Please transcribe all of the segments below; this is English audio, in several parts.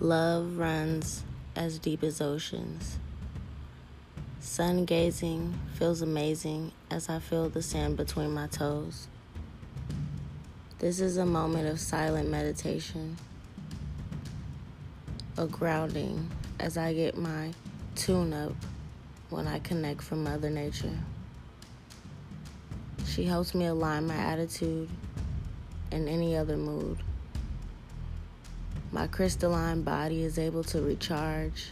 Love runs as deep as oceans. Sun gazing feels amazing as I feel the sand between my toes. This is a moment of silent meditation, a grounding as I get my tune up when I connect from Mother Nature. She helps me align my attitude and any other mood. My crystalline body is able to recharge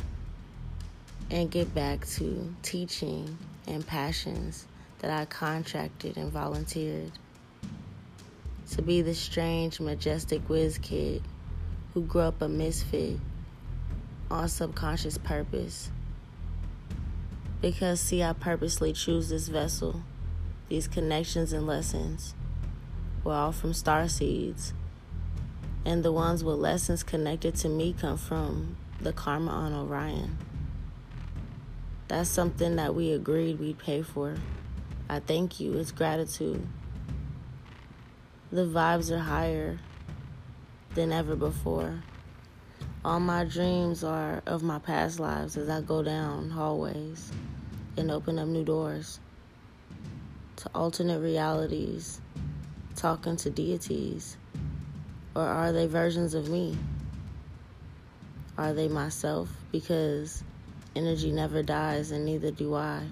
and get back to teaching and passions that I contracted and volunteered. To be the strange, majestic whiz kid who grew up a misfit on subconscious purpose. Because, see, I purposely choose this vessel, these connections and lessons were all from star seeds. And the ones with lessons connected to me come from the karma on Orion. That's something that we agreed we'd pay for. I thank you. It's gratitude. The vibes are higher than ever before. All my dreams are of my past lives as I go down hallways and open up new doors to alternate realities, talking to deities. Or are they versions of me? Are they myself? Because energy never dies and neither do I.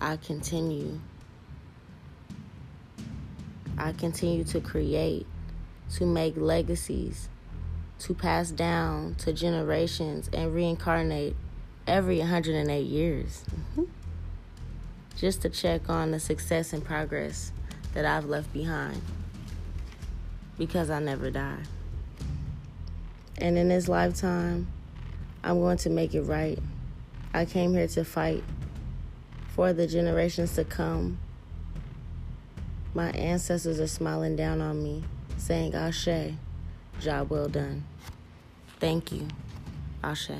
I continue. I continue to create, to make legacies, to pass down to generations and reincarnate every 108 years. Mm-hmm. Just to check on the success and progress that I've left behind because I never die. And in this lifetime, I'm going to make it right. I came here to fight for the generations to come. My ancestors are smiling down on me, saying, Ashe, job well done. Thank you, Ashe.